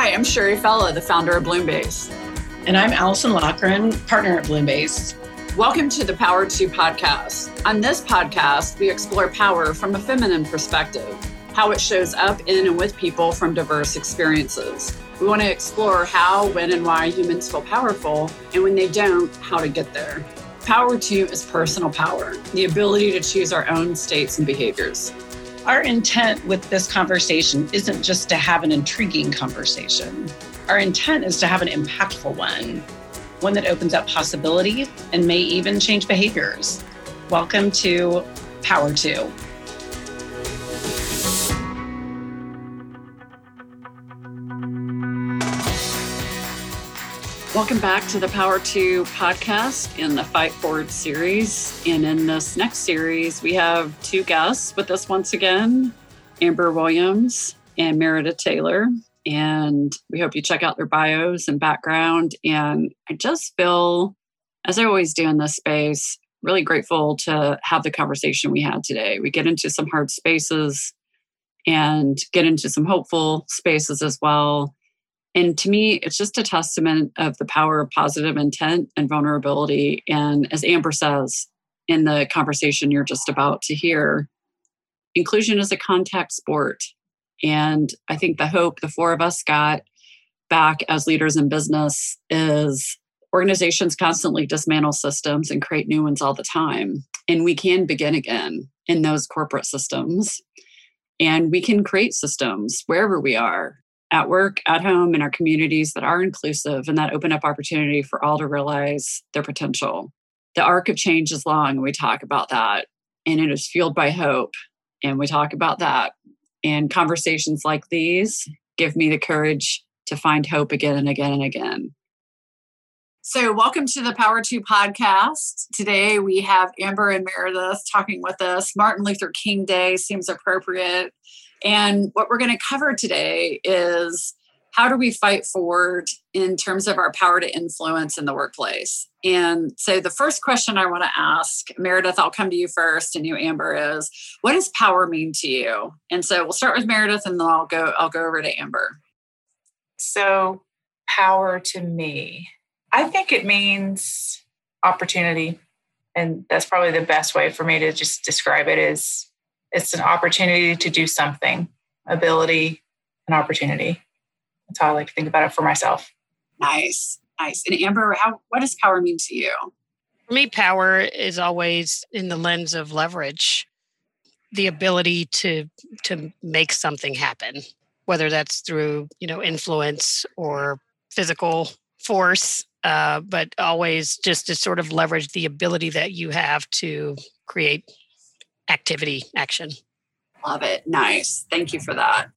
Hi, I'm Sherry Fella, the founder of Bloombase. And I'm Allison Lochran, partner at Bloombase. Welcome to the Power 2 podcast. On this podcast, we explore power from a feminine perspective, how it shows up in and with people from diverse experiences. We want to explore how, when, and why humans feel powerful, and when they don't, how to get there. Power 2 is personal power, the ability to choose our own states and behaviors. Our intent with this conversation isn't just to have an intriguing conversation. Our intent is to have an impactful one, one that opens up possibility and may even change behaviors. Welcome to Power 2. Welcome back to the Power to podcast in the Fight Forward series. And in this next series, we have two guests with us once again Amber Williams and Meredith Taylor. And we hope you check out their bios and background. And I just feel, as I always do in this space, really grateful to have the conversation we had today. We get into some hard spaces and get into some hopeful spaces as well and to me, it's just a testament of the power of positive intent and vulnerability. And as Amber says in the conversation you're just about to hear, inclusion is a contact sport. And I think the hope the four of us got back as leaders in business is organizations constantly dismantle systems and create new ones all the time. And we can begin again in those corporate systems. And we can create systems wherever we are at work, at home, in our communities that are inclusive and that open up opportunity for all to realize their potential. The arc of change is long, and we talk about that. And it is fueled by hope. And we talk about that. And conversations like these give me the courage to find hope again and again and again. So, welcome to the Power 2 podcast. Today we have Amber and Meredith talking with us. Martin Luther King Day seems appropriate. And what we're going to cover today is how do we fight forward in terms of our power to influence in the workplace? And so the first question I want to ask, Meredith, I'll come to you first and you, Amber, is what does power mean to you? And so we'll start with Meredith and then I'll go, I'll go over to Amber. So power to me, I think it means opportunity. And that's probably the best way for me to just describe it is it's an opportunity to do something, ability, an opportunity. That's how I like to think about it for myself. Nice, nice. And Amber, how what does power mean to you? For me, power is always in the lens of leverage, the ability to to make something happen, whether that's through you know influence or physical force, uh, but always just to sort of leverage the ability that you have to create activity action. Love it. Nice. Thank you for that.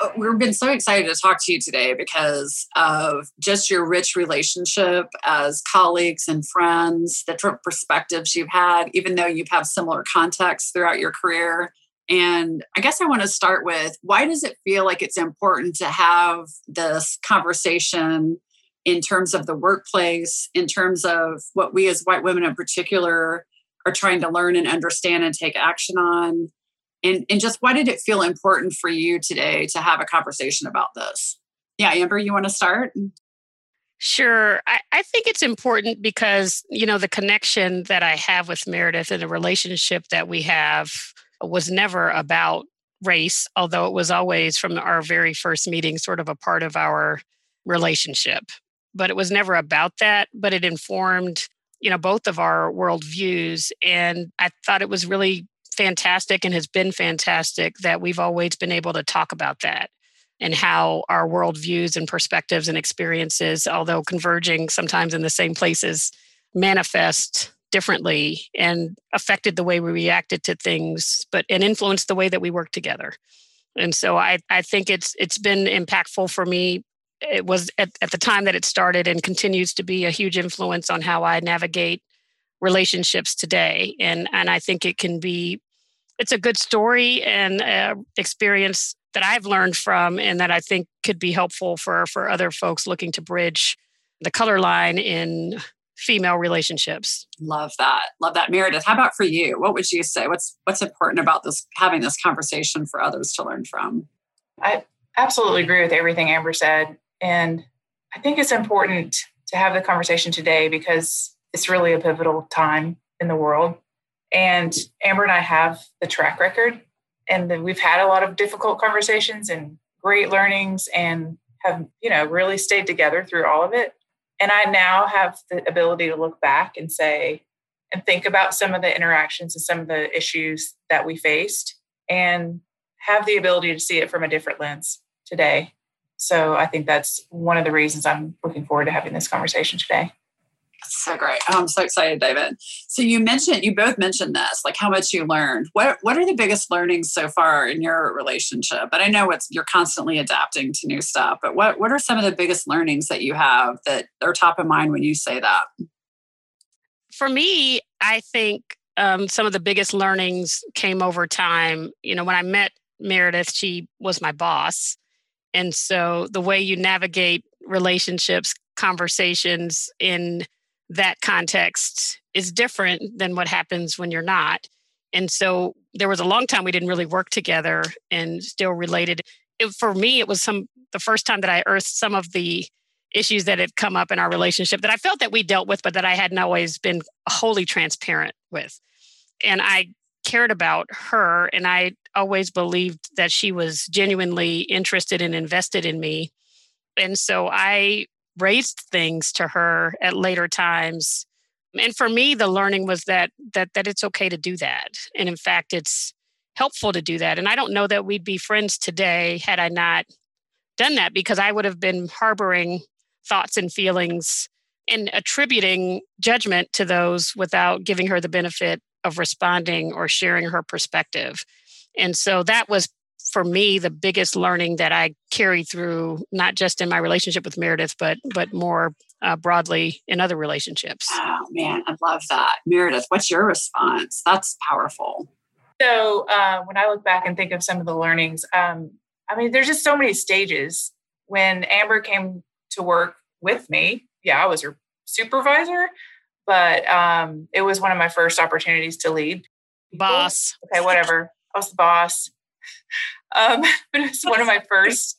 Uh, we've been so excited to talk to you today because of just your rich relationship as colleagues and friends, the different perspectives you've had, even though you've had similar contexts throughout your career. And I guess I want to start with why does it feel like it's important to have this conversation in terms of the workplace, in terms of what we as white women in particular are trying to learn and understand and take action on? And, and just why did it feel important for you today to have a conversation about this? Yeah, Amber, you want to start? Sure. I, I think it's important because, you know, the connection that I have with Meredith and the relationship that we have was never about race, although it was always from our very first meeting sort of a part of our relationship. But it was never about that, but it informed you know both of our worldviews and i thought it was really fantastic and has been fantastic that we've always been able to talk about that and how our worldviews and perspectives and experiences although converging sometimes in the same places manifest differently and affected the way we reacted to things but and influenced the way that we work together. And so i i think it's it's been impactful for me it was at, at the time that it started and continues to be a huge influence on how I navigate relationships today. And and I think it can be it's a good story and uh, experience that I've learned from and that I think could be helpful for for other folks looking to bridge the color line in female relationships. Love that. Love that. Meredith, how about for you? What would you say? What's what's important about this having this conversation for others to learn from? I absolutely agree with everything Amber said. And I think it's important to have the conversation today because it's really a pivotal time in the world. And Amber and I have the track record, and we've had a lot of difficult conversations and great learnings, and have you know really stayed together through all of it. And I now have the ability to look back and say, and think about some of the interactions and some of the issues that we faced, and have the ability to see it from a different lens today. So I think that's one of the reasons I'm looking forward to having this conversation today. So great. I'm so excited, David. So you mentioned you both mentioned this, like how much you learned. What what are the biggest learnings so far in your relationship? But I know it's you're constantly adapting to new stuff, but what what are some of the biggest learnings that you have that are top of mind when you say that? For me, I think um, some of the biggest learnings came over time. You know, when I met Meredith, she was my boss. And so the way you navigate relationships, conversations in that context is different than what happens when you're not. And so there was a long time we didn't really work together and still related. It, for me, it was some the first time that I earthed some of the issues that had come up in our relationship that I felt that we dealt with, but that I hadn't always been wholly transparent with. And I cared about her and I always believed that she was genuinely interested and invested in me. And so I raised things to her at later times. And for me the learning was that that that it's okay to do that. And in fact it's helpful to do that. And I don't know that we'd be friends today had I not done that because I would have been harboring thoughts and feelings and attributing judgment to those without giving her the benefit of responding or sharing her perspective. And so that was for me the biggest learning that I carried through, not just in my relationship with Meredith, but but more uh, broadly in other relationships. Oh man, I love that, Meredith. What's your response? That's powerful. So uh, when I look back and think of some of the learnings, um, I mean, there's just so many stages. When Amber came to work with me, yeah, I was her supervisor, but um, it was one of my first opportunities to lead. Boss. Okay, whatever. I was the boss. Um, but it was one of my first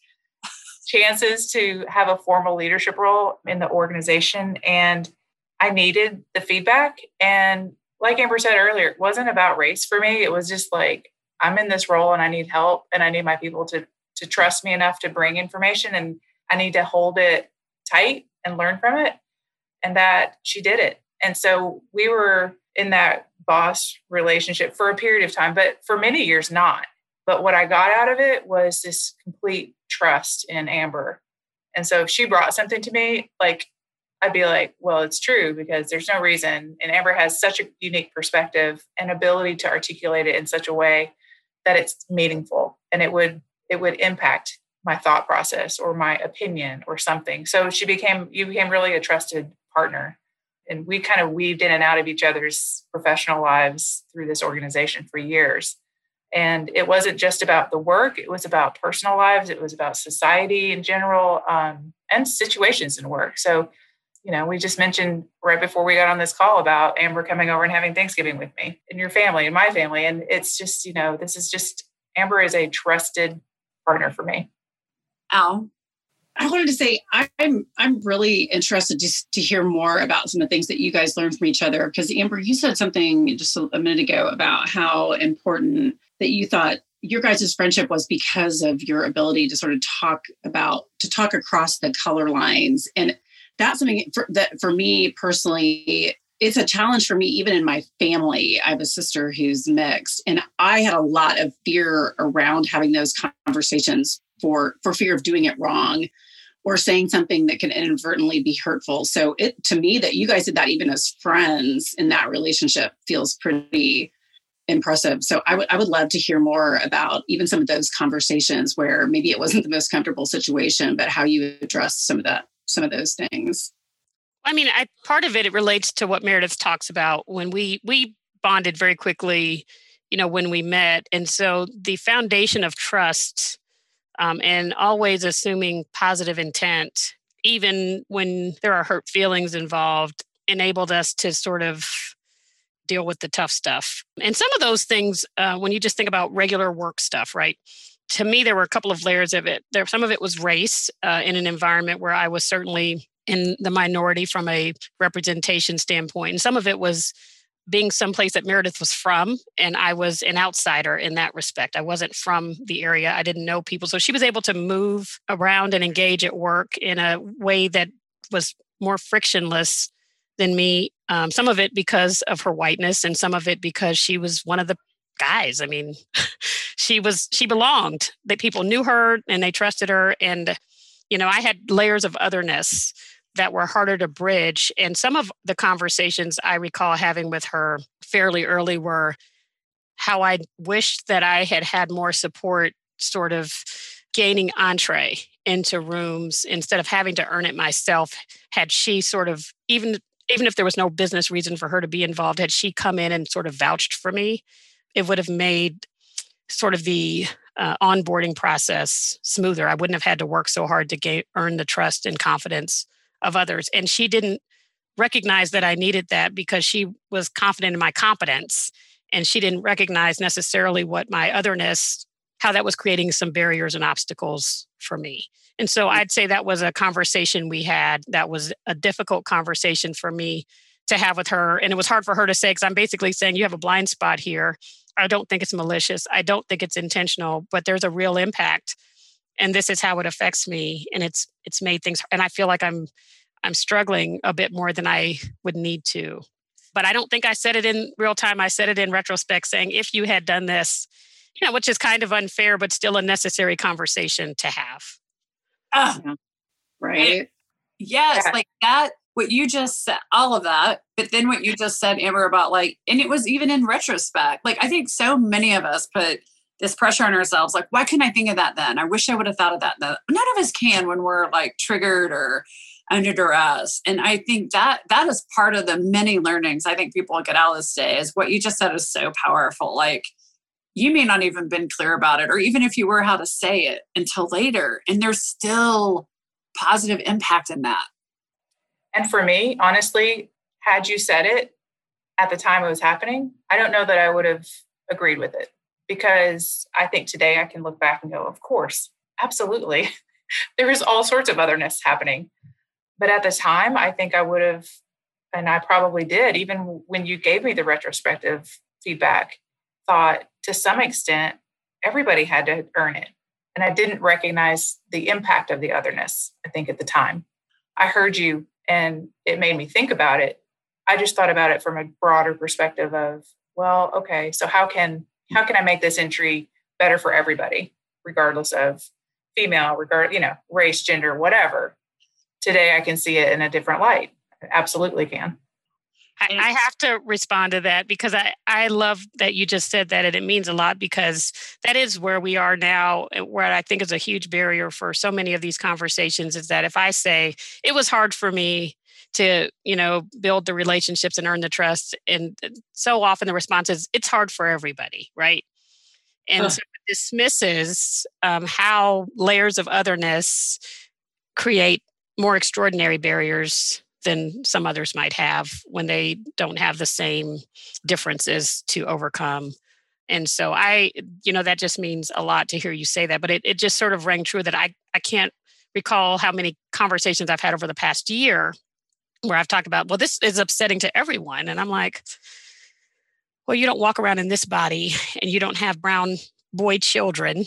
chances to have a formal leadership role in the organization. And I needed the feedback. And like Amber said earlier, it wasn't about race for me. It was just like, I'm in this role and I need help and I need my people to to trust me enough to bring information and I need to hold it tight and learn from it. And that she did it. And so we were in that boss relationship for a period of time, but for many years not. But what I got out of it was this complete trust in Amber. And so if she brought something to me, like I'd be like, well, it's true because there's no reason. And Amber has such a unique perspective and ability to articulate it in such a way that it's meaningful and it would it would impact my thought process or my opinion or something. So she became you became really a trusted partner. And we kind of weaved in and out of each other's professional lives through this organization for years. And it wasn't just about the work, it was about personal lives, it was about society in general, um, and situations in work. So, you know, we just mentioned right before we got on this call about Amber coming over and having Thanksgiving with me and your family and my family. And it's just, you know, this is just, Amber is a trusted partner for me. Al, I wanted to say I'm I'm really interested just to hear more about some of the things that you guys learned from each other. Because Amber, you said something just a, a minute ago about how important that you thought your guys' friendship was because of your ability to sort of talk about to talk across the color lines and that's something for, that for me personally it's a challenge for me even in my family i have a sister who's mixed and i had a lot of fear around having those conversations for for fear of doing it wrong or saying something that can inadvertently be hurtful so it to me that you guys did that even as friends in that relationship feels pretty impressive. So I would I would love to hear more about even some of those conversations where maybe it wasn't the most comfortable situation, but how you addressed some of that some of those things. I mean, I, part of it it relates to what Meredith talks about when we we bonded very quickly, you know, when we met, and so the foundation of trust um, and always assuming positive intent, even when there are hurt feelings involved, enabled us to sort of deal with the tough stuff. And some of those things, uh, when you just think about regular work stuff, right? to me, there were a couple of layers of it. There, some of it was race uh, in an environment where I was certainly in the minority from a representation standpoint, and some of it was being someplace that Meredith was from, and I was an outsider in that respect. I wasn't from the area, I didn't know people. So she was able to move around and engage at work in a way that was more frictionless than me. Um, some of it because of her whiteness, and some of it because she was one of the guys. I mean, she was, she belonged, that people knew her and they trusted her. And, you know, I had layers of otherness that were harder to bridge. And some of the conversations I recall having with her fairly early were how I wished that I had had more support, sort of gaining entree into rooms instead of having to earn it myself. Had she sort of, even even if there was no business reason for her to be involved, had she come in and sort of vouched for me, it would have made sort of the uh, onboarding process smoother. I wouldn't have had to work so hard to gain, earn the trust and confidence of others. And she didn't recognize that I needed that because she was confident in my competence. And she didn't recognize necessarily what my otherness, how that was creating some barriers and obstacles for me. And so mm. I'd say that was a conversation we had that was a difficult conversation for me to have with her. And it was hard for her to say, because I'm basically saying, you have a blind spot here. I don't think it's malicious. I don't think it's intentional, but there's a real impact and this is how it affects me and it's it's made things and i feel like i'm i'm struggling a bit more than i would need to. But i don't think i said it in real time i said it in retrospect saying if you had done this you know which is kind of unfair but still a necessary conversation to have. Oh, right. Yes yeah. like that what you just said all of that but then what you just said amber about like and it was even in retrospect like i think so many of us put this pressure on ourselves like why couldn't i think of that then? I wish i would have thought of that then. None of us can when we're like triggered or under duress. And i think that that is part of the many learnings i think people get out of this day is what you just said is so powerful. Like you may not even been clear about it or even if you were how to say it until later and there's still positive impact in that. And for me honestly had you said it at the time it was happening i don't know that i would have agreed with it because I think today I can look back and go, of course, absolutely. there is all sorts of otherness happening. But at the time, I think I would have, and I probably did, even when you gave me the retrospective feedback, thought to some extent, everybody had to earn it. And I didn't recognize the impact of the otherness, I think, at the time. I heard you and it made me think about it. I just thought about it from a broader perspective of, well, okay, so how can how can I make this entry better for everybody, regardless of female, regard, you know, race, gender, whatever. Today I can see it in a different light. I absolutely can. I, I have to respond to that because I, I love that you just said that and it means a lot because that is where we are now where I think is a huge barrier for so many of these conversations is that if I say it was hard for me to you know build the relationships and earn the trust and so often the response is it's hard for everybody right and huh. so it dismisses um, how layers of otherness create more extraordinary barriers than some others might have when they don't have the same differences to overcome and so i you know that just means a lot to hear you say that but it, it just sort of rang true that i i can't recall how many conversations i've had over the past year where I've talked about, well, this is upsetting to everyone. And I'm like, well, you don't walk around in this body and you don't have brown boy children.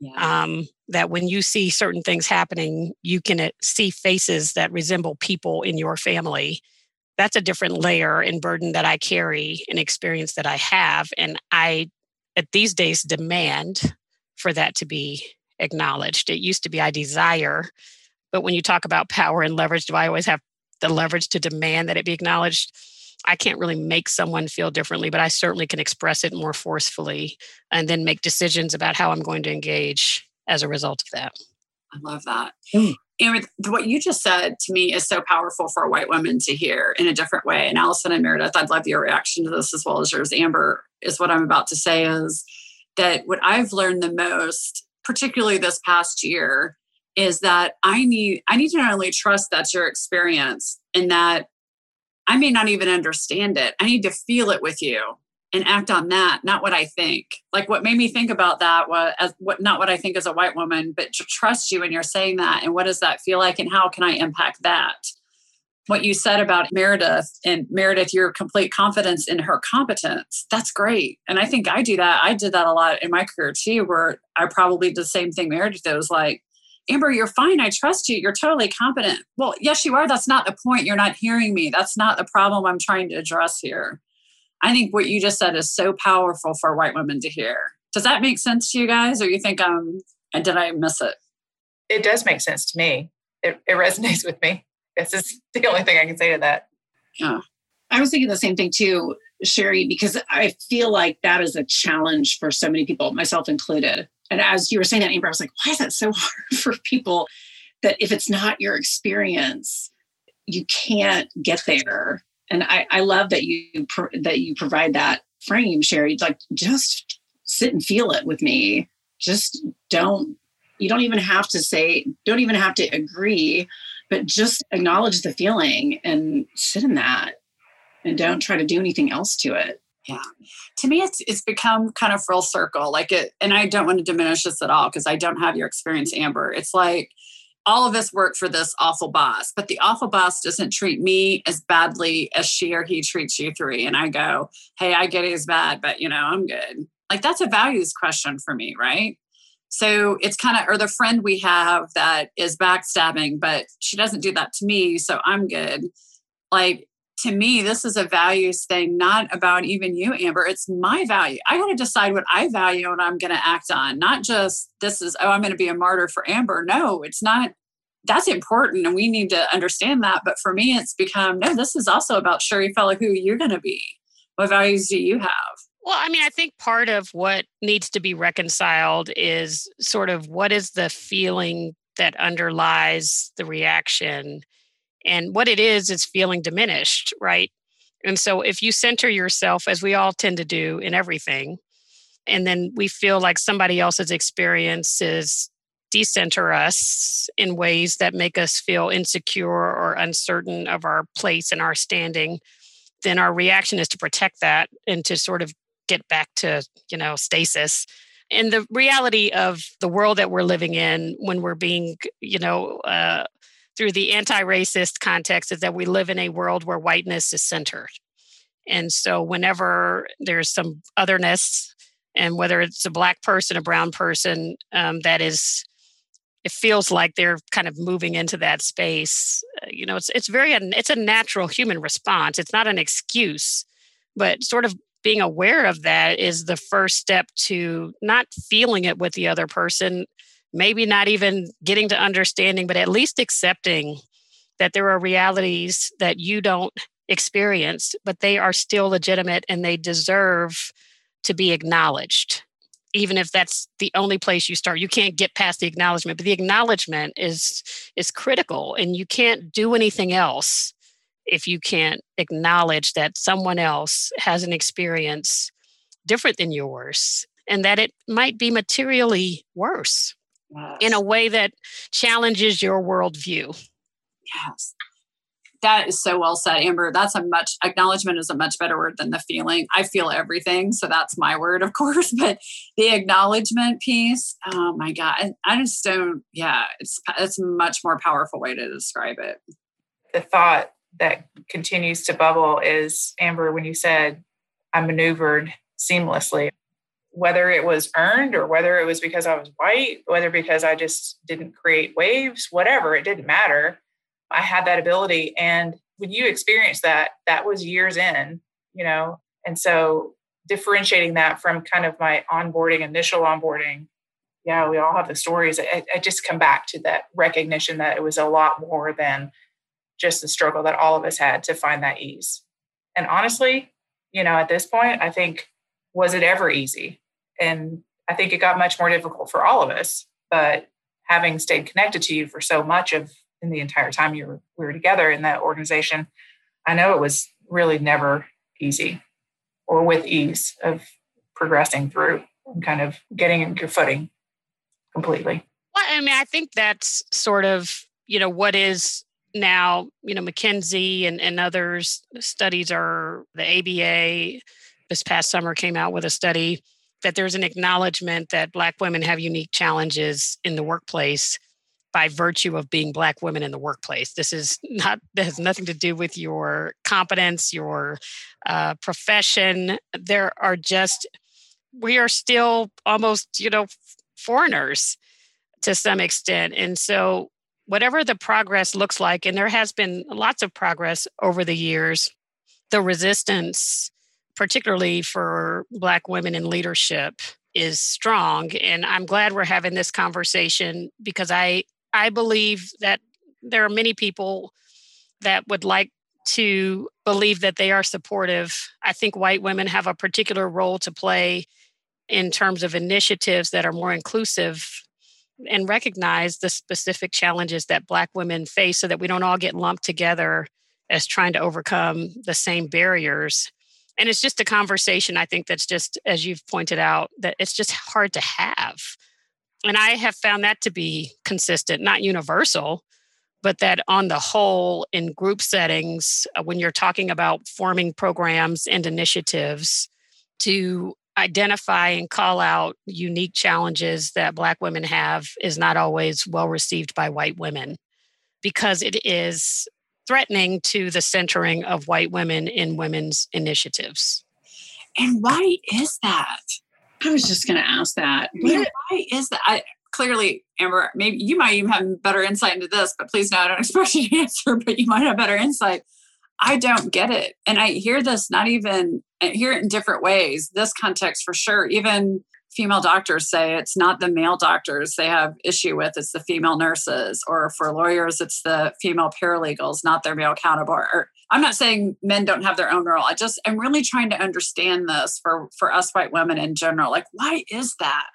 Yeah. Um, that when you see certain things happening, you can uh, see faces that resemble people in your family. That's a different layer and burden that I carry and experience that I have. And I, at these days, demand for that to be acknowledged. It used to be I desire, but when you talk about power and leverage, do I always have the leverage to demand that it be acknowledged. I can't really make someone feel differently, but I certainly can express it more forcefully and then make decisions about how I'm going to engage as a result of that. I love that. Mm. And what you just said to me is so powerful for a white woman to hear in a different way. And Allison and Meredith, I'd love your reaction to this as well as yours. Amber, is what I'm about to say is that what I've learned the most, particularly this past year, is that I need I need to not only trust that's your experience and that I may not even understand it. I need to feel it with you and act on that, not what I think. Like what made me think about that was as what not what I think as a white woman, but to trust you when you're saying that and what does that feel like and how can I impact that? What you said about Meredith and Meredith, your complete confidence in her competence, that's great. And I think I do that. I did that a lot in my career too, where I probably did the same thing Meredith did. was like, Amber, you're fine. I trust you. You're totally competent. Well, yes, you are. That's not the point. You're not hearing me. That's not the problem I'm trying to address here I think what you just said is so powerful for white women to hear. Does that make sense to you guys, or you think um and did I miss it? It does make sense to me. It, it resonates with me. This is the only thing I can say to that. Yeah. I was thinking the same thing too, Sherry, because I feel like that is a challenge for so many people, myself included. And as you were saying that, Amber, I was like, why is that so hard for people that if it's not your experience, you can't get there? and I, I love that you that you provide that frame, Sherry. Like just sit and feel it with me. Just don't. You don't even have to say. Don't even have to agree, but just acknowledge the feeling and sit in that, and don't try to do anything else to it. Yeah. To me, it's it's become kind of full circle. Like it, and I don't want to diminish this at all because I don't have your experience, Amber. It's like all of us work for this awful boss, but the awful boss doesn't treat me as badly as she or he treats you three. And I go, hey, I get he's bad, but you know, I'm good. Like that's a values question for me, right? So it's kind of, or the friend we have that is backstabbing, but she doesn't do that to me. So I'm good. Like to me, this is a values thing, not about even you, Amber. It's my value. I got to decide what I value and I'm going to act on, not just this is, oh, I'm going to be a martyr for Amber. No, it's not. That's important and we need to understand that. But for me, it's become, no, this is also about Sherry Fella, who you're going to be. What values do you have? Well, I mean, I think part of what needs to be reconciled is sort of what is the feeling that underlies the reaction and what it is, is feeling diminished, right? And so if you center yourself, as we all tend to do in everything, and then we feel like somebody else's experiences decenter us in ways that make us feel insecure or uncertain of our place and our standing, then our reaction is to protect that and to sort of get back to, you know, stasis. And the reality of the world that we're living in when we're being, you know, uh, through the anti racist context is that we live in a world where whiteness is centered. And so, whenever there's some otherness, and whether it's a black person, a brown person, um, that is, it feels like they're kind of moving into that space. Uh, you know, it's it's very it's a natural human response. It's not an excuse, but sort of being aware of that is the first step to not feeling it with the other person maybe not even getting to understanding, but at least accepting that there are realities that you don't experience, but they are still legitimate and they deserve to be acknowledged. Even if that's the only place you start, you can't get past the acknowledgement. But the acknowledgement is is critical, and you can't do anything else if you can't acknowledge that someone else has an experience different than yours and that it might be materially worse yes. in a way that challenges your worldview. Yes. That is so well said, Amber. That's a much acknowledgement is a much better word than the feeling. I feel everything, so that's my word, of course. But the acknowledgement piece, oh my god, I just don't. Yeah, it's it's a much more powerful way to describe it. The thought that continues to bubble is Amber when you said I maneuvered seamlessly whether it was earned or whether it was because I was white, whether because I just didn't create waves, whatever, it didn't matter. I had that ability. And when you experience that, that was years in, you know, and so differentiating that from kind of my onboarding, initial onboarding, yeah, we all have the stories. I, I just come back to that recognition that it was a lot more than just the struggle that all of us had to find that ease. And honestly, you know, at this point, I think, was it ever easy? And I think it got much more difficult for all of us. But having stayed connected to you for so much of in the entire time you were we were together in that organization, I know it was really never easy or with ease of progressing through and kind of getting your footing completely. Well, I mean, I think that's sort of, you know, what is now, you know, McKinsey and, and others studies are the ABA this past summer came out with a study that there's an acknowledgement that Black women have unique challenges in the workplace by virtue of being Black women in the workplace. This is not, that has nothing to do with your competence, your uh, profession. There are just, we are still almost, you know, foreigners to some extent. And so, whatever the progress looks like, and there has been lots of progress over the years, the resistance, particularly for Black women in leadership, is strong. And I'm glad we're having this conversation because I, I believe that there are many people that would like to believe that they are supportive. I think white women have a particular role to play in terms of initiatives that are more inclusive and recognize the specific challenges that Black women face so that we don't all get lumped together as trying to overcome the same barriers. And it's just a conversation, I think, that's just, as you've pointed out, that it's just hard to have. And I have found that to be consistent, not universal, but that on the whole, in group settings, uh, when you're talking about forming programs and initiatives to identify and call out unique challenges that Black women have is not always well received by white women because it is threatening to the centering of white women in women's initiatives. And why is that? I was just going to ask that. Yeah, why is that? I, clearly, Amber, maybe you might even have better insight into this, but please no, I don't expect you to answer, but you might have better insight. I don't get it. And I hear this not even, I hear it in different ways. This context for sure. Even female doctors say it's not the male doctors they have issue with, it's the female nurses. Or for lawyers, it's the female paralegals, not their male counterpart. Or, I'm not saying men don't have their own role. I just, I'm really trying to understand this for, for us white women in general. Like, why is that?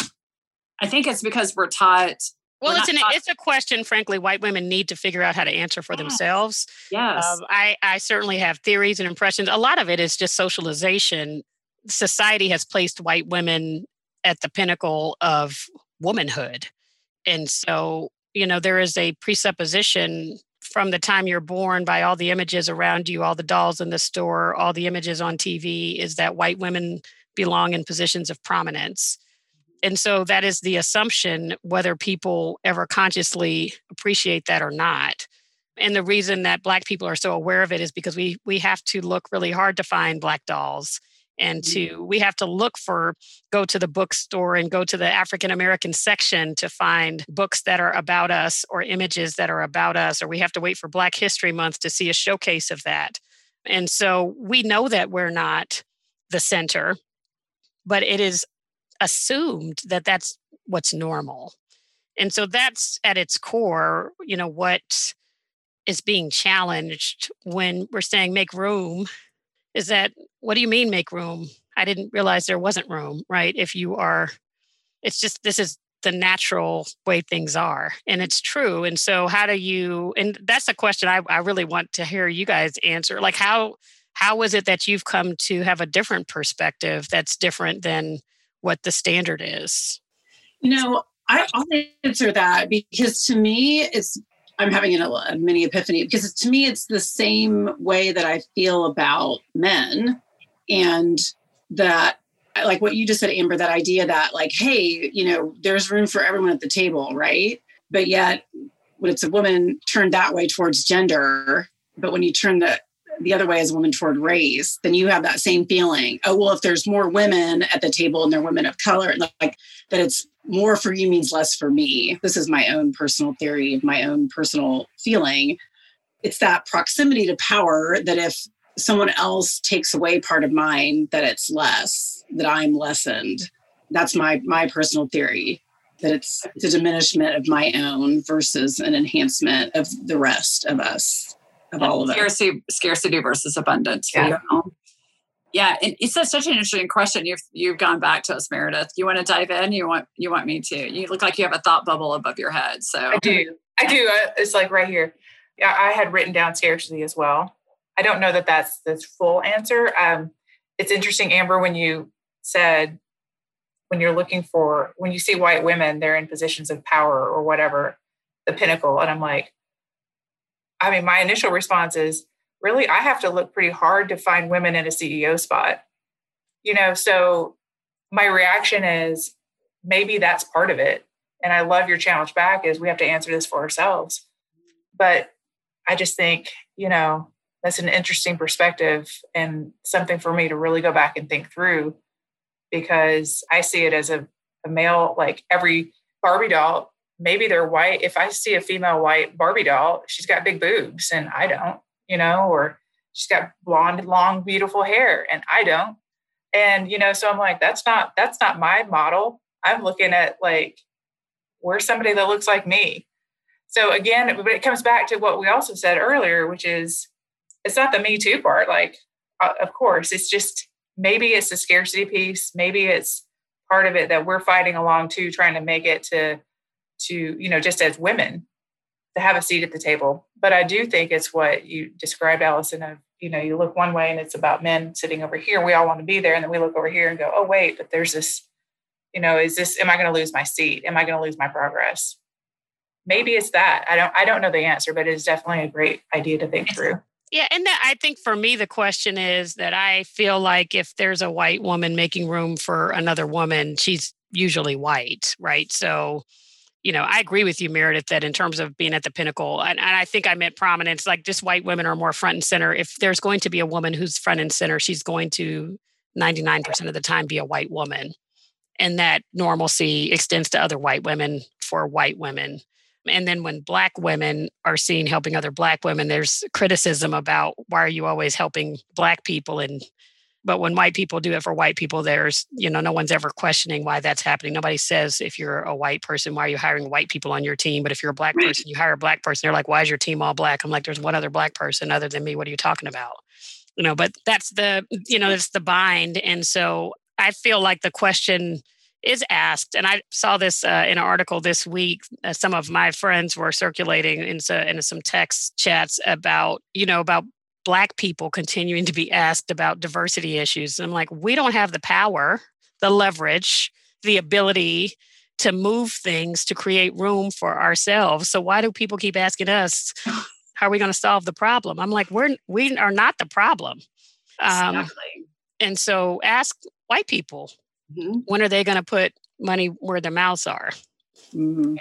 I think it's because we're taught well, it's an it's a question, frankly, white women need to figure out how to answer for themselves. Yes, um, I I certainly have theories and impressions. A lot of it is just socialization. Society has placed white women at the pinnacle of womanhood, and so you know there is a presupposition from the time you're born by all the images around you, all the dolls in the store, all the images on TV, is that white women belong in positions of prominence. And so that is the assumption, whether people ever consciously appreciate that or not. And the reason that Black people are so aware of it is because we we have to look really hard to find Black dolls and to mm-hmm. we have to look for go to the bookstore and go to the african american section to find books that are about us or images that are about us or we have to wait for black history month to see a showcase of that and so we know that we're not the center but it is assumed that that's what's normal. And so that's at its core, you know, what is being challenged when we're saying make room is that what do you mean make room? I didn't realize there wasn't room, right? If you are, it's just this is the natural way things are. And it's true. And so how do you and that's a question I, I really want to hear you guys answer. Like how how is it that you've come to have a different perspective that's different than what the standard is? You know, I, will answer that because to me, it's I'm having a, a mini epiphany because to me, it's the same way that I feel about men, and that like what you just said, Amber, that idea that like, hey, you know, there's room for everyone at the table, right? But yet, when it's a woman turned that way towards gender, but when you turn the the other way as a woman toward race, then you have that same feeling. Oh, well, if there's more women at the table and they're women of color, like that it's more for you means less for me. This is my own personal theory, my own personal feeling. It's that proximity to power that if someone else takes away part of mine, that it's less, that I'm lessened. That's my my personal theory. That it's, the diminishment of my own versus an enhancement of the rest of us of all of it. Scarcity, scarcity versus abundance. Yeah. Yeah, and it's such an interesting question. You've you've gone back to us, Meredith. You want to dive in? You want you want me to? You look like you have a thought bubble above your head. So I do. I do. It's like right here. Yeah, I had written down scarcity as well. I don't know that that's the full answer. Um, it's interesting, Amber, when you said when you're looking for when you see white women, they're in positions of power or whatever, the pinnacle, and I'm like, I mean, my initial response is really, I have to look pretty hard to find women in a CEO spot. you know, so my reaction is maybe that's part of it. And I love your challenge back is we have to answer this for ourselves. But I just think, you know, that's an interesting perspective and something for me to really go back and think through because I see it as a, a male, like every Barbie doll, maybe they're white. If I see a female white Barbie doll, she's got big boobs and I don't, you know, or she's got blonde, long, beautiful hair and I don't. And, you know, so I'm like, that's not, that's not my model. I'm looking at like, where's somebody that looks like me? So again, but it comes back to what we also said earlier, which is it's not the me too part. Like, uh, of course, it's just maybe it's the scarcity piece. Maybe it's part of it that we're fighting along too, trying to make it to, to, you know, just as women to have a seat at the table. But I do think it's what you described, Allison, of, you know, you look one way and it's about men sitting over here. We all want to be there. And then we look over here and go, oh, wait, but there's this, you know, is this, am I going to lose my seat? Am I going to lose my progress? maybe it's that. I don't I don't know the answer, but it's definitely a great idea to think through. Yeah, and that, I think for me the question is that I feel like if there's a white woman making room for another woman, she's usually white, right? So, you know, I agree with you, Meredith, that in terms of being at the pinnacle, and, and I think I meant prominence, like just white women are more front and center. If there's going to be a woman who's front and center, she's going to 99% of the time be a white woman. And that normalcy extends to other white women for white women. And then when Black women are seen helping other Black women, there's criticism about why are you always helping Black people? And but when white people do it for white people, there's, you know, no one's ever questioning why that's happening. Nobody says if you're a white person, why are you hiring white people on your team? But if you're a black person, you hire a black person. They're like, why is your team all black? I'm like, there's one other black person other than me. What are you talking about? You know, but that's the, you know, it's the bind. And so I feel like the question is asked, and I saw this uh, in an article this week. Uh, some of my friends were circulating into, into some text chats about, you know, about Black people continuing to be asked about diversity issues. And I'm like, we don't have the power, the leverage, the ability to move things to create room for ourselves. So why do people keep asking us, how are we going to solve the problem? I'm like, we're we are not the problem. Um, exactly. And so ask white people Mm-hmm. When are they going to put money where their mouths are? Mm-hmm.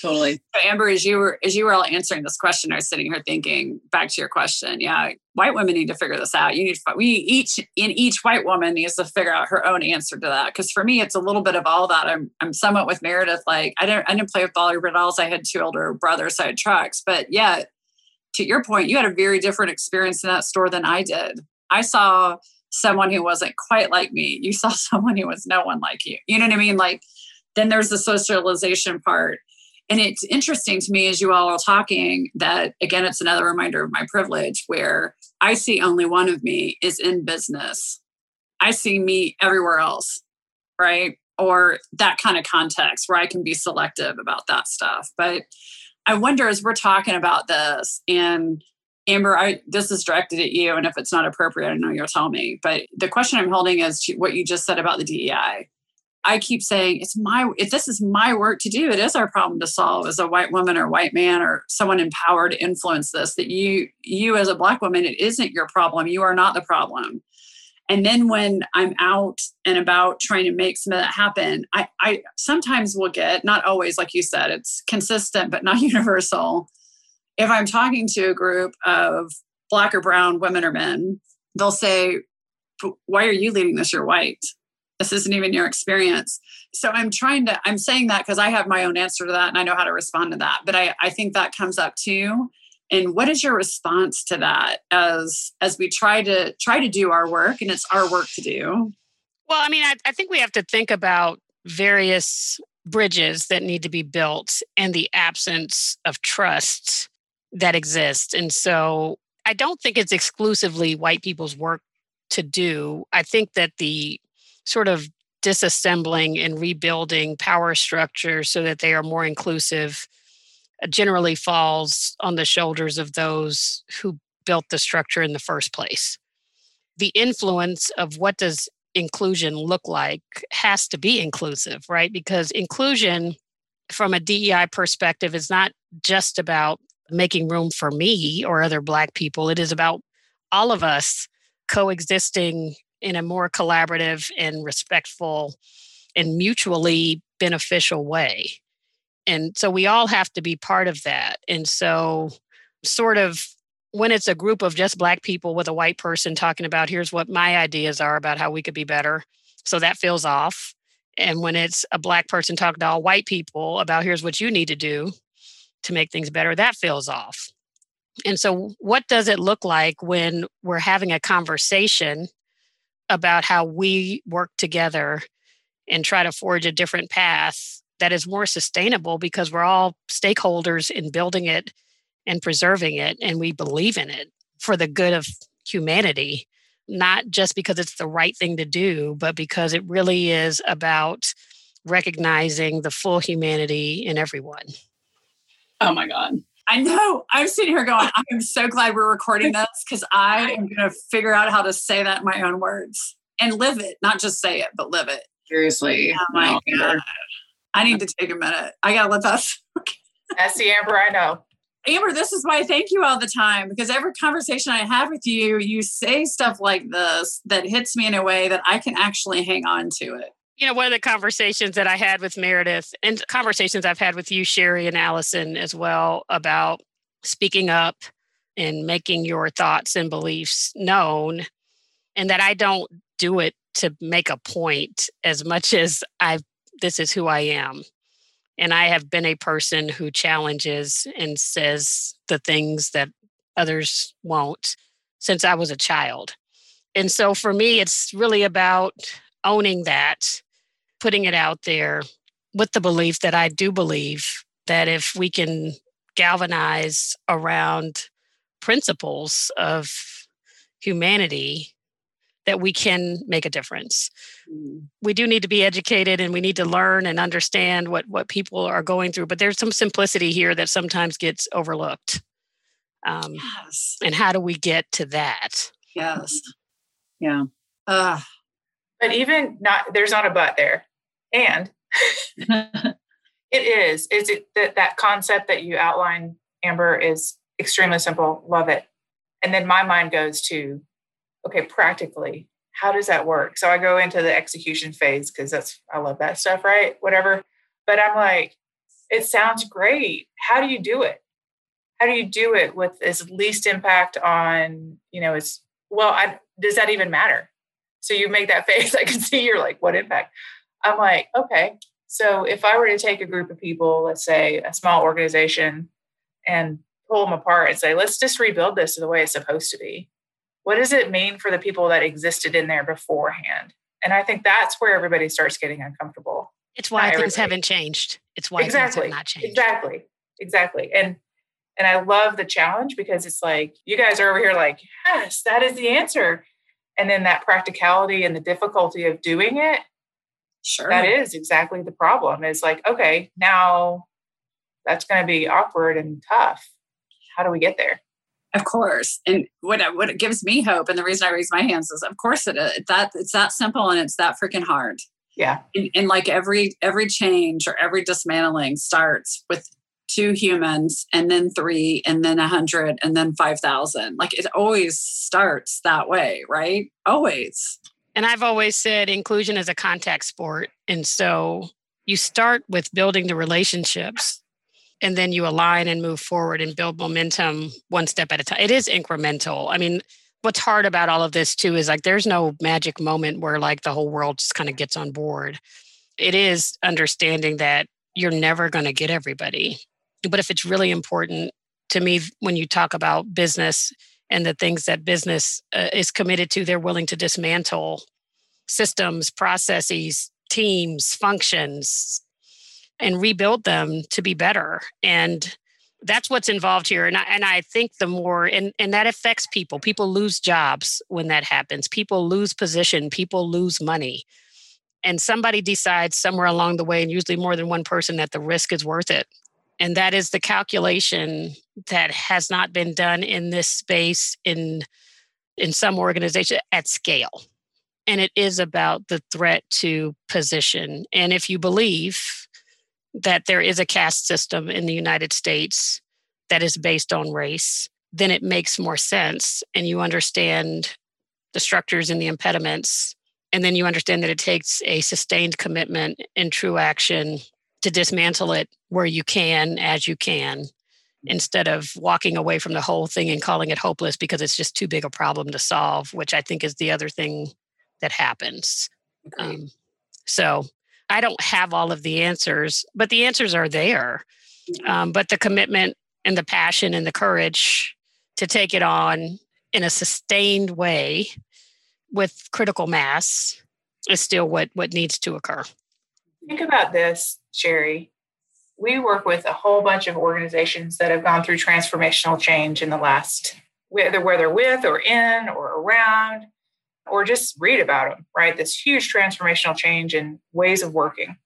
Totally. Amber, as you were as you were all answering this question, I was sitting here thinking back to your question. Yeah, white women need to figure this out. You need to, we each in each white woman needs to figure out her own answer to that. Because for me, it's a little bit of all that. I'm I'm somewhat with Meredith. Like I didn't I didn't play with dolls. I had two older brothers. So I had trucks. But yeah, to your point, you had a very different experience in that store than I did. I saw someone who wasn't quite like me. You saw someone who was no one like you. You know what I mean? Like, then there's the socialization part. And it's interesting to me as you all are talking that, again, it's another reminder of my privilege where I see only one of me is in business. I see me everywhere else, right? Or that kind of context where I can be selective about that stuff. But I wonder as we're talking about this and Amber, I this is directed at you, and if it's not appropriate, I know you'll tell me. But the question I'm holding is what you just said about the DEI. I keep saying it's my if this is my work to do, it is our problem to solve as a white woman or white man or someone empowered to influence this. That you you as a black woman, it isn't your problem. You are not the problem. And then when I'm out and about trying to make some of that happen, I, I sometimes will get, not always, like you said, it's consistent but not universal if I'm talking to a group of black or brown women or men, they'll say, Why are you leading this? You're white. This isn't even your experience. So I'm trying to, I'm saying that because I have my own answer to that and I know how to respond to that. But I, I think that comes up too. And what is your response to that as as we try to try to do our work and it's our work to do? Well, I mean, I, I think we have to think about various bridges that need to be built and the absence of trust that exists And so I don't think it's exclusively white people's work to do. I think that the sort of disassembling and rebuilding power structures so that they are more inclusive uh, generally falls on the shoulders of those who built the structure in the first place. The influence of what does inclusion look like has to be inclusive, right? Because inclusion from a DEI perspective is not just about making room for me or other Black people. It is about all of us coexisting in a more collaborative and respectful and mutually beneficial way. And so we all have to be part of that. And so, sort of, when it's a group of just Black people with a white person talking about, here's what my ideas are about how we could be better. So that feels off. And when it's a Black person talking to all white people about, here's what you need to do to make things better, that feels off. And so, what does it look like when we're having a conversation about how we work together and try to forge a different path that is more sustainable because we're all stakeholders in building it and preserving it and we believe in it for the good of humanity not just because it's the right thing to do but because it really is about recognizing the full humanity in everyone. Oh my god I know. I'm sitting here going, I am so glad we're recording this because I am going to figure out how to say that in my own words and live it, not just say it, but live it. Seriously. Oh my no. God. I need to take a minute. I got to let that. That's the Amber I know. Amber, this is why I thank you all the time because every conversation I have with you, you say stuff like this that hits me in a way that I can actually hang on to it. You know, one of the conversations that I had with Meredith and conversations I've had with you, Sherry, and Allison as well about speaking up and making your thoughts and beliefs known, and that I don't do it to make a point as much as I this is who I am. And I have been a person who challenges and says the things that others won't since I was a child. And so for me, it's really about owning that, putting it out there with the belief that I do believe that if we can galvanize around principles of humanity, that we can make a difference. Mm. We do need to be educated and we need to learn and understand what what people are going through, but there's some simplicity here that sometimes gets overlooked. Um, yes. And how do we get to that? Yes. Yeah. Uh. But even not, there's not a but there. And it is, is it that that concept that you outline, Amber, is extremely simple. Love it. And then my mind goes to okay, practically, how does that work? So I go into the execution phase because that's, I love that stuff, right? Whatever. But I'm like, it sounds great. How do you do it? How do you do it with as least impact on, you know, it's, well, I, does that even matter? So you make that face, I can see you're like, what impact? I'm like, okay. So if I were to take a group of people, let's say a small organization, and pull them apart and say, let's just rebuild this the way it's supposed to be what does it mean for the people that existed in there beforehand? And I think that's where everybody starts getting uncomfortable. It's why Not things everybody. haven't changed. It's why exactly. things have not changed. Exactly. Exactly. And and I love the challenge because it's like you guys are over here like, yes, that is the answer. And then that practicality and the difficulty of doing it. Sure. That is exactly the problem. Is like, okay, now that's going to be awkward and tough. How do we get there? Of course. And what what it gives me hope, and the reason I raise my hands is, of course, it is. That it's that simple and it's that freaking hard. Yeah. And, and like every every change or every dismantling starts with two humans, and then three, and then a hundred, and then five thousand. Like it always starts that way, right? Always. And I've always said inclusion is a contact sport, and so you start with building the relationships and then you align and move forward and build momentum one step at a time. It is incremental. I mean, what's hard about all of this too is like there's no magic moment where like the whole world just kind of gets on board. It is understanding that you're never going to get everybody. But if it's really important to me when you talk about business and the things that business uh, is committed to, they're willing to dismantle systems, processes, teams, functions, and rebuild them to be better. And that's what's involved here. And I, and I think the more, and, and that affects people. People lose jobs when that happens, people lose position, people lose money. And somebody decides somewhere along the way, and usually more than one person, that the risk is worth it. And that is the calculation that has not been done in this space in in some organization at scale. And it is about the threat to position. And if you believe that there is a caste system in the United States that is based on race, then it makes more sense and you understand the structures and the impediments. And then you understand that it takes a sustained commitment and true action to dismantle it where you can, as you can, instead of walking away from the whole thing and calling it hopeless because it's just too big a problem to solve, which I think is the other thing that happens. Um, so I don't have all of the answers, but the answers are there. Mm-hmm. Um, but the commitment and the passion and the courage to take it on in a sustained way with critical mass is still what what needs to occur. Think about this, Sherry. We work with a whole bunch of organizations that have gone through transformational change in the last, whether whether with or in or around, or just read about them, right? This huge transformational change in ways of working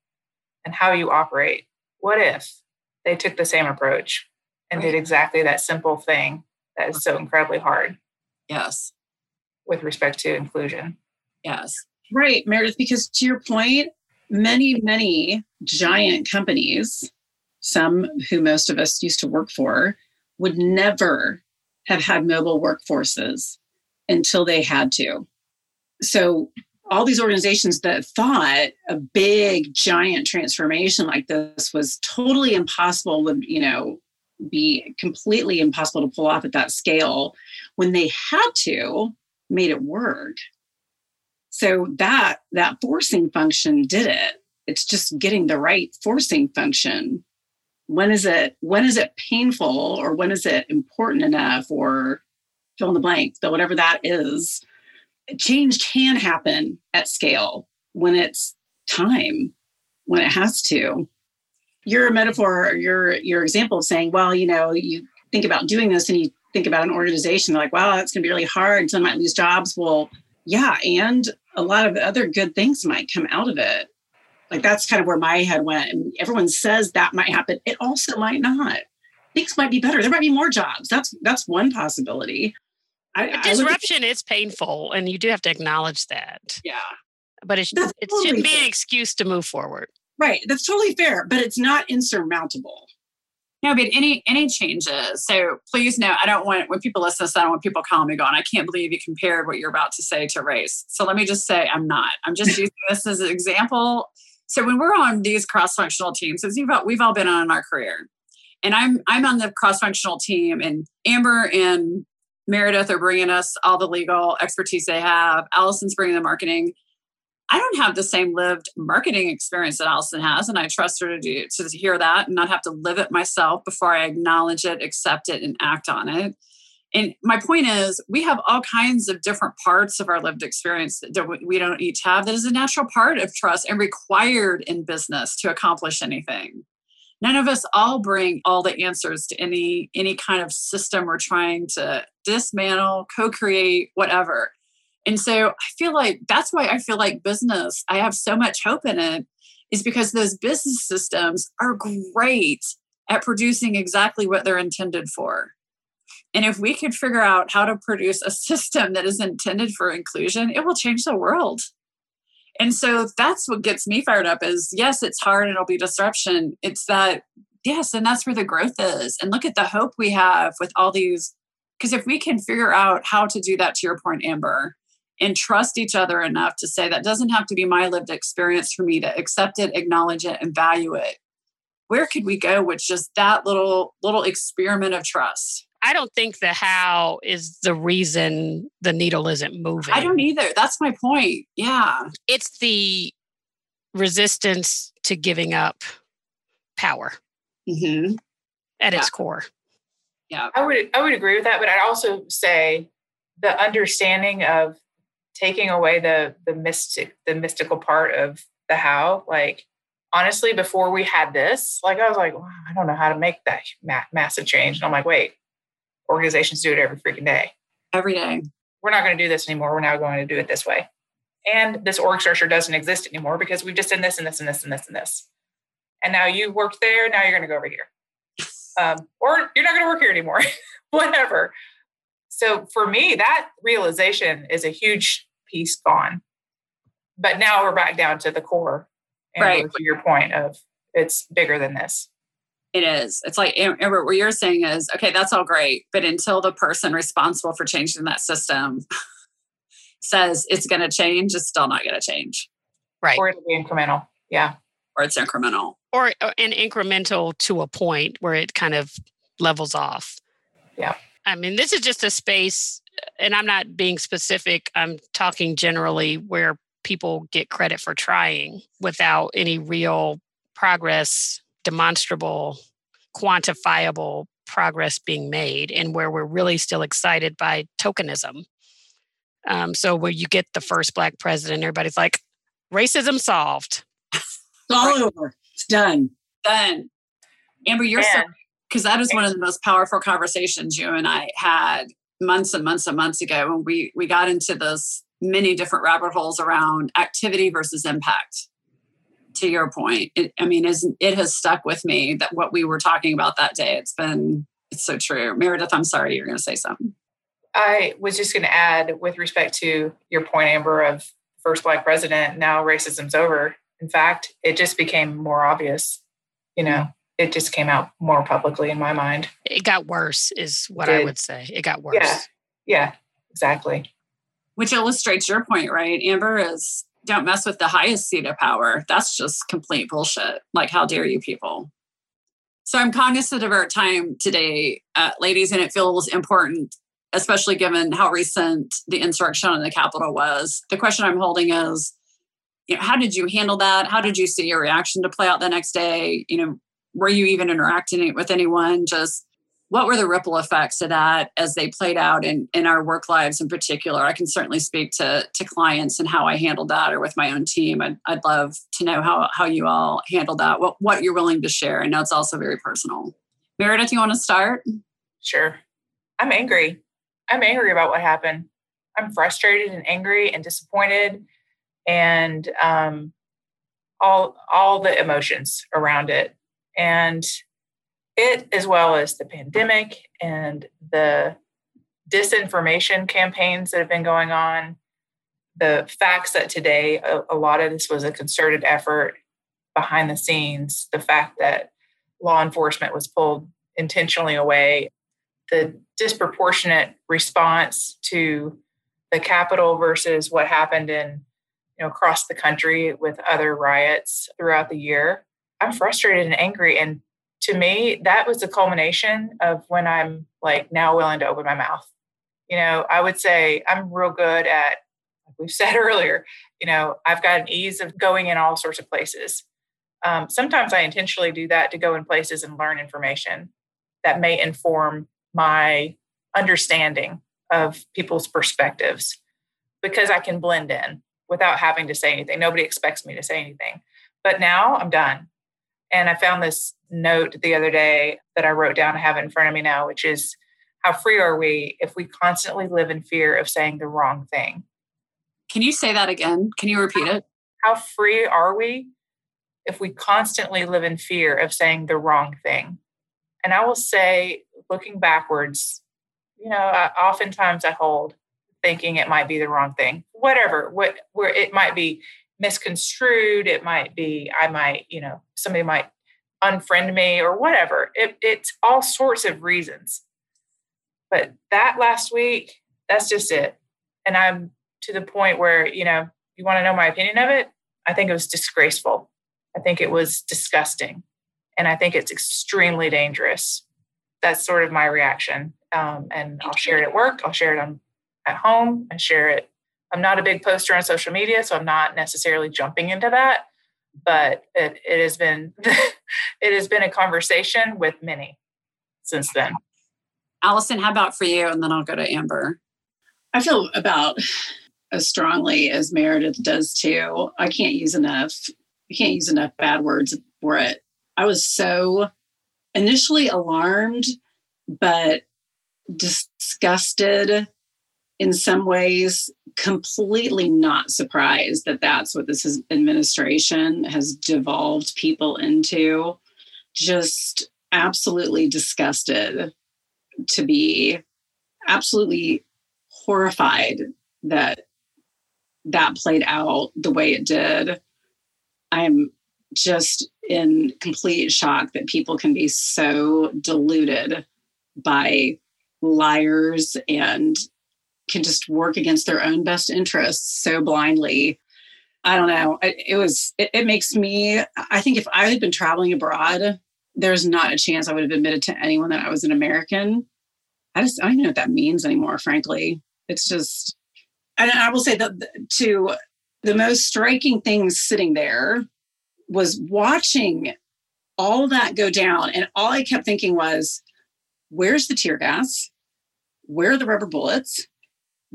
and how you operate. What if they took the same approach and right. did exactly that simple thing that is so incredibly hard? Yes. With respect to inclusion. Yes. Right, Meredith, because to your point, many, many giant companies, some who most of us used to work for, would never have had mobile workforces until they had to. So, all these organizations that thought a big, giant transformation like this was totally impossible would, you know, be completely impossible to pull off at that scale when they had to made it work so that that forcing function did it it's just getting the right forcing function when is it when is it painful or when is it important enough or fill in the blank though whatever that is change can happen at scale when it's time when it has to your metaphor or your your example of saying well you know you think about doing this and you think about an organization like wow that's going to be really hard some might lose jobs well yeah and a lot of other good things might come out of it. Like that's kind of where my head went. And everyone says that might happen. It also might not. Things might be better. There might be more jobs. That's that's one possibility. I, disruption I is painful, and you do have to acknowledge that. Yeah, but it, it totally shouldn't be an excuse to move forward. Right. That's totally fair, but it's not insurmountable. No, but any any changes. So please know, I don't want when people listen to this, I don't want people calling me going, I can't believe you compared what you're about to say to race. So let me just say I'm not. I'm just using this as an example. So when we're on these cross-functional teams, as we've all, we've all been on in our career, and I'm I'm on the cross-functional team, and Amber and Meredith are bringing us all the legal expertise they have. Allison's bringing the marketing. I don't have the same lived marketing experience that Allison has, and I trust her to do to hear that and not have to live it myself before I acknowledge it, accept it, and act on it. And my point is, we have all kinds of different parts of our lived experience that we don't each have. That is a natural part of trust and required in business to accomplish anything. None of us all bring all the answers to any any kind of system we're trying to dismantle, co-create, whatever and so I feel like that's why I feel like business, I have so much hope in it, is because those business systems are great at producing exactly what they're intended for. And if we could figure out how to produce a system that is intended for inclusion, it will change the world. And so that's what gets me fired up is yes, it's hard and it'll be disruption. It's that, yes, and that's where the growth is. And look at the hope we have with all these. Because if we can figure out how to do that, to your point, Amber, and trust each other enough to say that doesn't have to be my lived experience for me to accept it acknowledge it and value it where could we go with just that little little experiment of trust i don't think the how is the reason the needle isn't moving. I don't either. That's my point. Yeah. It's the resistance to giving up power mm-hmm. at yeah. its core. Yeah. I would i would agree with that but i'd also say the understanding of taking away the the mystic the mystical part of the how like honestly before we had this like i was like well, i don't know how to make that ma- massive change. And i'm like wait organizations do it every freaking day every day we're not going to do this anymore we're now going to do it this way and this org structure doesn't exist anymore because we've just done this and this and this and this and this and now you worked there now you're going to go over here um, or you're not going to work here anymore whatever so for me, that realization is a huge piece gone. But now we're back down to the core. And right. to your point of it's bigger than this. It is. It's like Amber, what you're saying is, okay, that's all great. But until the person responsible for changing that system says it's going to change, it's still not going to change. Right. Or it'll be incremental. Yeah. Or it's incremental. Or, uh, or an incremental to a point where it kind of levels off. Yeah. I mean, this is just a space, and I'm not being specific, I'm talking generally where people get credit for trying without any real progress, demonstrable, quantifiable progress being made, and where we're really still excited by tokenism. Um, so, where you get the first Black president, everybody's like, racism solved. It's all over. It's done. Done. Amber, you're so because that is one of the most powerful conversations you and I had months and months and months ago when we we got into those many different rabbit holes around activity versus impact. To your point, it, I mean, is it has stuck with me that what we were talking about that day. It's been it's so true. Meredith, I'm sorry, you're going to say something. I was just going to add, with respect to your point, Amber, of first black president. Now racism's over. In fact, it just became more obvious. You know, it just came out more publicly in my mind. It got worse, is what I would say. It got worse. Yeah, yeah, exactly. Which illustrates your point, right? Amber is don't mess with the highest seat of power. That's just complete bullshit. Like, how dare you people? So I'm cognizant of our time today, uh, ladies, and it feels important, especially given how recent the insurrection on the Capitol was. The question I'm holding is, you know, how did you handle that? How did you see your reaction to play out the next day? You know, were you even interacting with anyone? Just what were the ripple effects of that as they played out in, in our work lives in particular? I can certainly speak to, to clients and how I handled that or with my own team. I'd, I'd love to know how, how you all handled that, what, what you're willing to share. I know it's also very personal. Meredith, you want to start? Sure. I'm angry. I'm angry about what happened. I'm frustrated and angry and disappointed and um, all all the emotions around it and it as well as the pandemic and the disinformation campaigns that have been going on. The facts that today a, a, lot of this was a concerted effort behind the scenes the fact that law enforcement was pulled intentionally away the disproportionate response to the Capitol versus what happened in you know across the country with other riots throughout the year. I'm frustrated and angry and to me that was the culmination of when i'm like now willing to open my mouth you know i would say i'm real good at like we've said earlier you know i've got an ease of going in all sorts of places um, sometimes i intentionally do that to go in places and learn information that may inform my understanding of people's perspectives because i can blend in without having to say anything. Nobody expects me to say anything. But now I'm done. And I found this note the other day that I wrote down. I have it in front of me now, which is how free are we if we constantly live in fear of saying the wrong thing? Can you say that again? Can you repeat it? How free are we if we constantly live in fear of saying the wrong thing? And I will say, looking backwards, you know, I, oftentimes I hold thinking it might be the wrong thing whatever what where it might be misconstrued. It might be i might you know somebody might unfriend me or whatever. It, it's all sorts of reasons. But that last week that's just it. And i'm to the point where you know you want to know my opinion of it? I think it was disgraceful. I think it was disgusting. And i think it's extremely dangerous. That's sort of my reaction. Um, and i'll share it at work. I'll share it on at home. I share it. I'm not a big poster on social media, so I'm not necessarily jumping into that. But it, it has been it has been a conversation with many since then. Allison, how about for you? And then I'll go to Amber. I feel about as strongly as Meredith does too. I can't use enough. I can't use enough bad words for it. I was so initially alarmed, but disgusted in some ways completely not surprised that that's what this administration has devolved people into. Just absolutely disgusted to be absolutely horrified that that played out the way it did. I'm just in complete shock that people can be so deluded by liars and can just work against their own best interests so blindly. I don't know. It, it was, it, it makes me, I think if I had been traveling abroad, there's not a chance I would have admitted to anyone that I was an American. I just, I don't know what that means anymore, frankly. It's just, and I will say that to the most striking thing sitting there was watching all that go down. And all I kept thinking was, where's the tear gas? Where are the rubber bullets?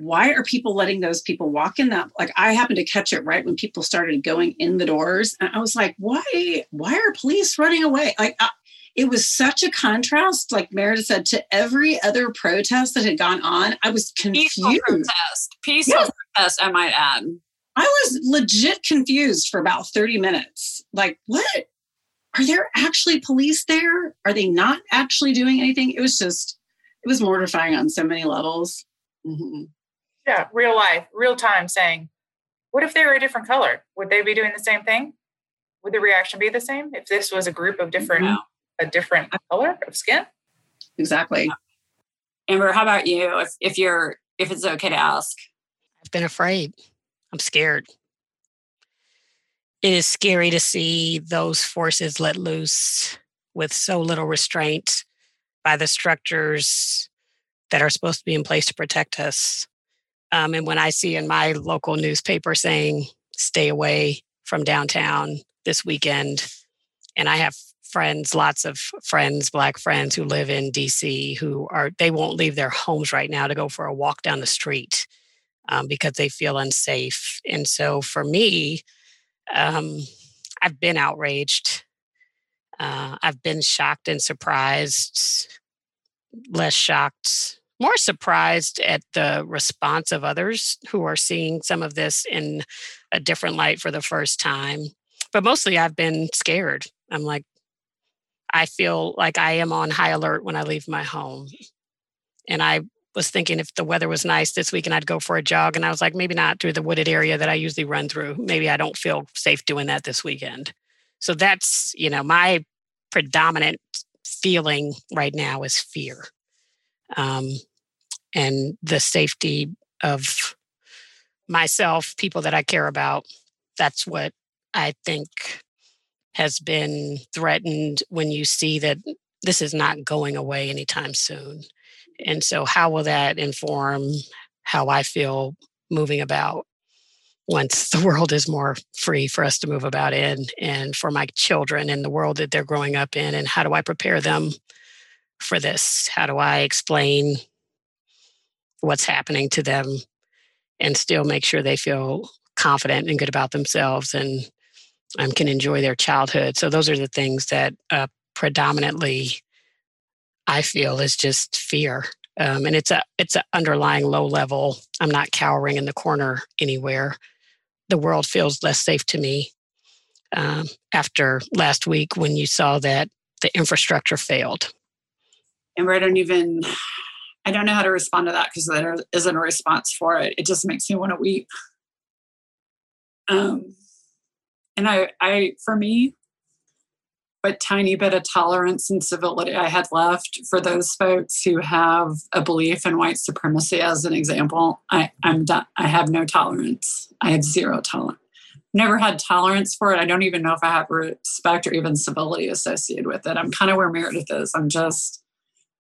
Why are people letting those people walk in that? Like I happened to catch it right when people started going in the doors. And I was like, why, why are police running away? Like I, it was such a contrast, like Meredith said, to every other protest that had gone on. I was confused. Peaceful protest. Peaceful yeah. protest, I might add. I was legit confused for about 30 minutes. Like, what? Are there actually police there? Are they not actually doing anything? It was just, it was mortifying on so many levels. Mm-hmm. Yeah, real life, real time saying, what if they were a different color? Would they be doing the same thing? Would the reaction be the same if this was a group of different, no. a different color of skin? Exactly. Amber, how about you? If, if you're, if it's okay to ask, I've been afraid. I'm scared. It is scary to see those forces let loose with so little restraint by the structures that are supposed to be in place to protect us. Um, and when I see in my local newspaper saying, stay away from downtown this weekend, and I have friends, lots of friends, Black friends who live in DC who are, they won't leave their homes right now to go for a walk down the street um, because they feel unsafe. And so for me, um, I've been outraged. Uh, I've been shocked and surprised, less shocked, more surprised at the response of others who are seeing some of this in a different light for the first time. But mostly I've been scared. I'm like, I feel like I am on high alert when I leave my home. And I was thinking if the weather was nice this weekend, I'd go for a jog. And I was like, maybe not through the wooded area that I usually run through. Maybe I don't feel safe doing that this weekend. So that's, you know, my predominant feeling right now is fear. Um, and the safety of myself, people that I care about. That's what I think has been threatened when you see that this is not going away anytime soon. And so, how will that inform how I feel moving about once the world is more free for us to move about in and for my children and the world that they're growing up in? And how do I prepare them for this? How do I explain what's happening to them and still make sure they feel confident and good about themselves and um, can enjoy their childhood? So, those are the things that uh, predominantly I feel is just fear. Um, and it's a it's an underlying low level. I'm not cowering in the corner anywhere. The world feels less safe to me um, after last week when you saw that the infrastructure failed. And I don't even I don't know how to respond to that because there isn't a response for it. It just makes me want to weep. Um, and I, I, for me, what tiny bit of tolerance and civility I had left for those folks who have a belief in white supremacy, as an example, I, I'm done. I have no tolerance. I have zero tolerance. Never had tolerance for it. I don't even know if I have respect or even civility associated with it. I'm kind of where Meredith is. I'm just,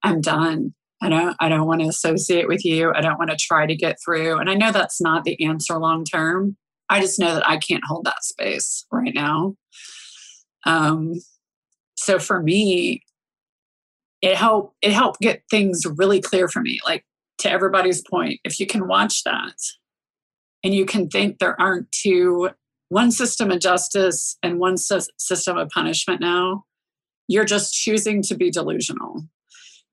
I'm done. I don't, I don't want to associate with you. I don't want to try to get through. And I know that's not the answer long term. I just know that I can't hold that space right now. Um, so for me it helped it helped get things really clear for me like to everybody's point if you can watch that and you can think there aren't two one system of justice and one system of punishment now you're just choosing to be delusional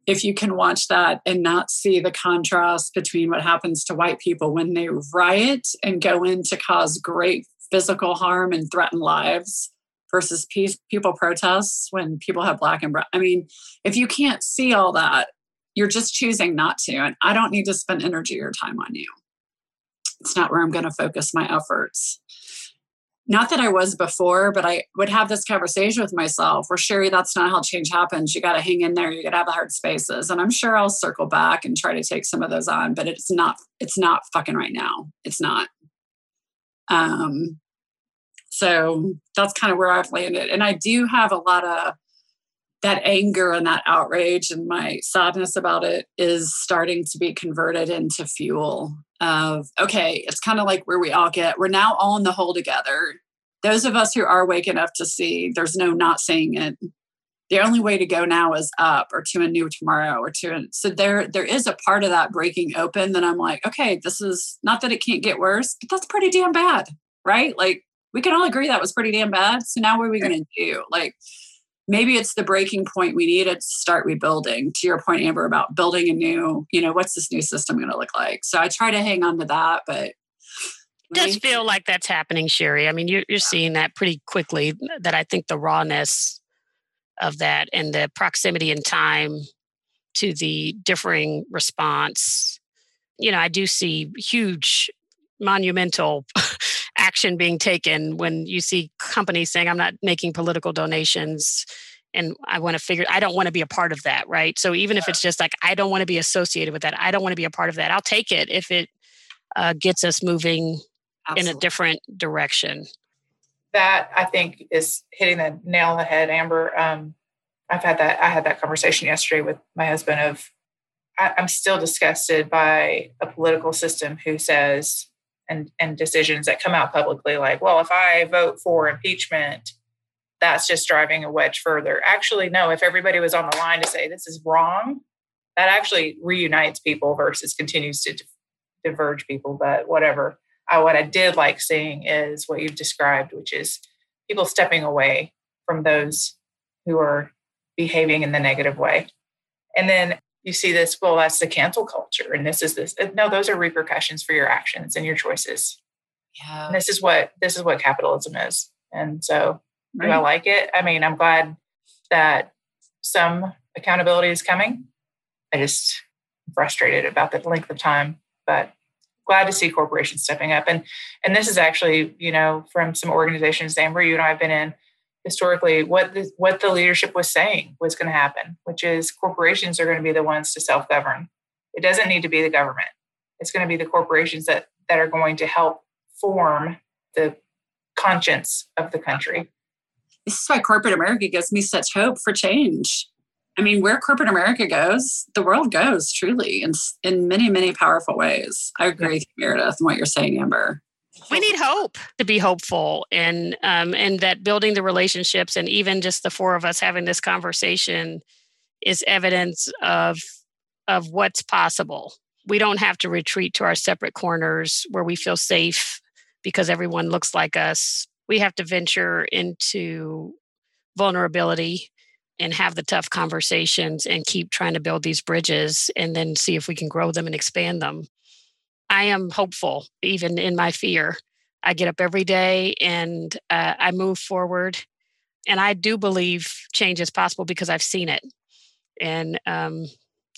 if you can watch that and not see the contrast between what happens to white people when they riot and go in to cause great physical harm and threaten lives versus peace, people protests when people have black and brown. I mean, if you can't see all that, you're just choosing not to. And I don't need to spend energy or time on you. It's not where I'm going to focus my efforts. Not that I was before, but I would have this conversation with myself where Sherry, that's not how change happens. You got to hang in there. You got to have the hard spaces. And I'm sure I'll circle back and try to take some of those on, but it's not, it's not fucking right now. It's not. Um, so that's kind of where I've landed. And I do have a lot of that anger and that outrage and my sadness about it is starting to be converted into fuel of okay it's kind of like where we all get we're now all in the hole together. Those of us who are awake enough to see there's no not seeing it. The only way to go now is up or to a new tomorrow or to a, so there there is a part of that breaking open that i'm like okay this is not that it can't get worse but that's pretty damn bad right? Like we can all agree that was pretty damn bad so now what are we going to do? Like maybe it's the breaking point we need to start rebuilding. To your point amber about building a new you know what's this new system going to look like? So i try to hang on to that but it does feel like that's happening sherry. I mean you're, you're seeing that pretty quickly that i think the rawness of that and the proximity in time to the differing response you know i do see huge monumental action being taken when you see companies saying, I'm not making political donations and I want to figure, I don't want to be a part of that, right? So even if it's just like, I don't want to be associated with that, I don't want to be a part of that, I'll take it if it uh, gets us moving Absolutely. in a different direction. That I think is hitting the nail on the head, Amber. Um, I've had that, I had that conversation yesterday with my husband of, I, I'm still disgusted by a political system who says, and, and decisions that come out publicly like, well, if I vote for impeachment, that's just driving a wedge further. Actually, no, if everybody was on the line to say this is wrong, that actually reunites people versus continues to diverge people. But whatever. I, what I did like seeing is what you've described, which is people stepping away from those who are behaving in the negative way. And then you see this, well, that's the cancel culture. And this is this. No, those are repercussions for your actions and your choices. Yeah. And this is what this is what capitalism is. And so right. do I like it? I mean, I'm glad that some accountability is coming. I just frustrated about the length of time, but glad to see corporations stepping up. And and this is actually, you know, from some organizations, Amber, you and I have been in historically what the, what the leadership was saying was going to happen, which is corporations are going to be the ones to self-govern. It doesn't need to be the government. It's going to be the corporations that that are going to help form the conscience of the country. This is why corporate America gives me such hope for change. I mean, where corporate America goes, the world goes truly in, in many, many powerful ways. I agree with Meredith and what you're saying, Amber we need hope. to be hopeful and um, and that building the relationships and even just the four of us having this conversation is evidence of of what's possible. We don't have to retreat to our separate corners where we feel safe because everyone looks like us. We have to venture into vulnerability and have the tough conversations and keep trying to build these bridges and then see if we can grow them and expand them I am hopeful, even in my fear. I get up every day and uh, I move forward. And I do believe change is possible because I've seen it. And um,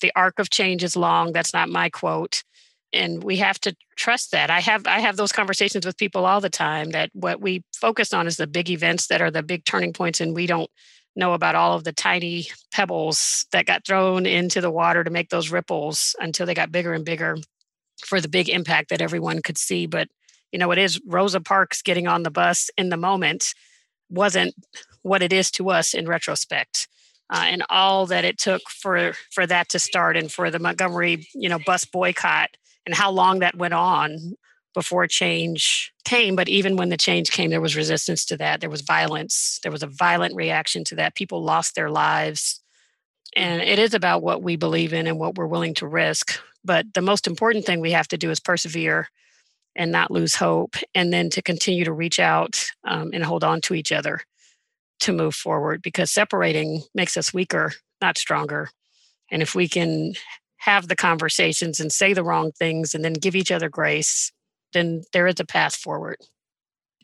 the arc of change is long. That's not my quote. And we have to trust that. I have I have those conversations with people all the time that what we focus on is the big events that are the big turning points, and we don't know about all of the tiny pebbles that got thrown into the water to make those ripples until they got bigger and bigger for the big impact that everyone could see. But, you know, it is Rosa Parks getting on the bus in the moment wasn't what it is to us in retrospect. Uh, and all that it took for for that to start and for the Montgomery, you know, bus boycott and how long that went on before change came. But even when the change came, there was resistance to that. There was violence. There was a violent reaction to that. People lost their lives. And it is about what we believe in and what we're willing to risk. But the most important thing we have to do is persevere and not lose hope, and then to continue to reach out um, and hold on to each other to move forward because separating makes us weaker, not stronger. And if we can have the conversations and say the wrong things and then give each other grace, then there is a path forward.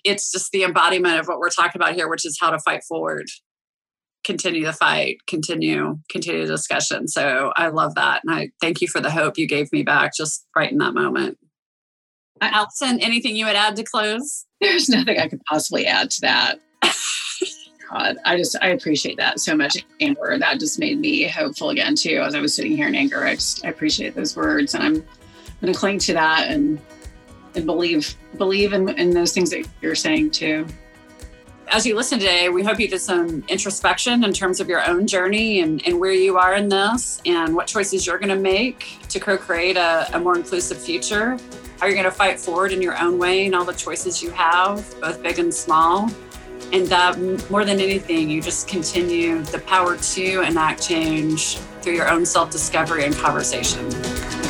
It's just the embodiment of what we're talking about here, which is how to fight forward continue the fight, continue, continue the discussion. So I love that. And I thank you for the hope you gave me back just right in that moment. Allison, anything you would add to close? There's nothing I could possibly add to that. God, I just I appreciate that so much, Amber. That just made me hopeful again too. As I was sitting here in anger, I just I appreciate those words, and I'm going to cling to that and and believe believe in, in those things that you're saying too. As you listen today, we hope you did some introspection in terms of your own journey and, and where you are in this and what choices you're going to make to co-create a, a more inclusive future. How you're going to fight forward in your own way and all the choices you have, both big and small and that more than anything, you just continue the power to enact change through your own self discovery and conversation.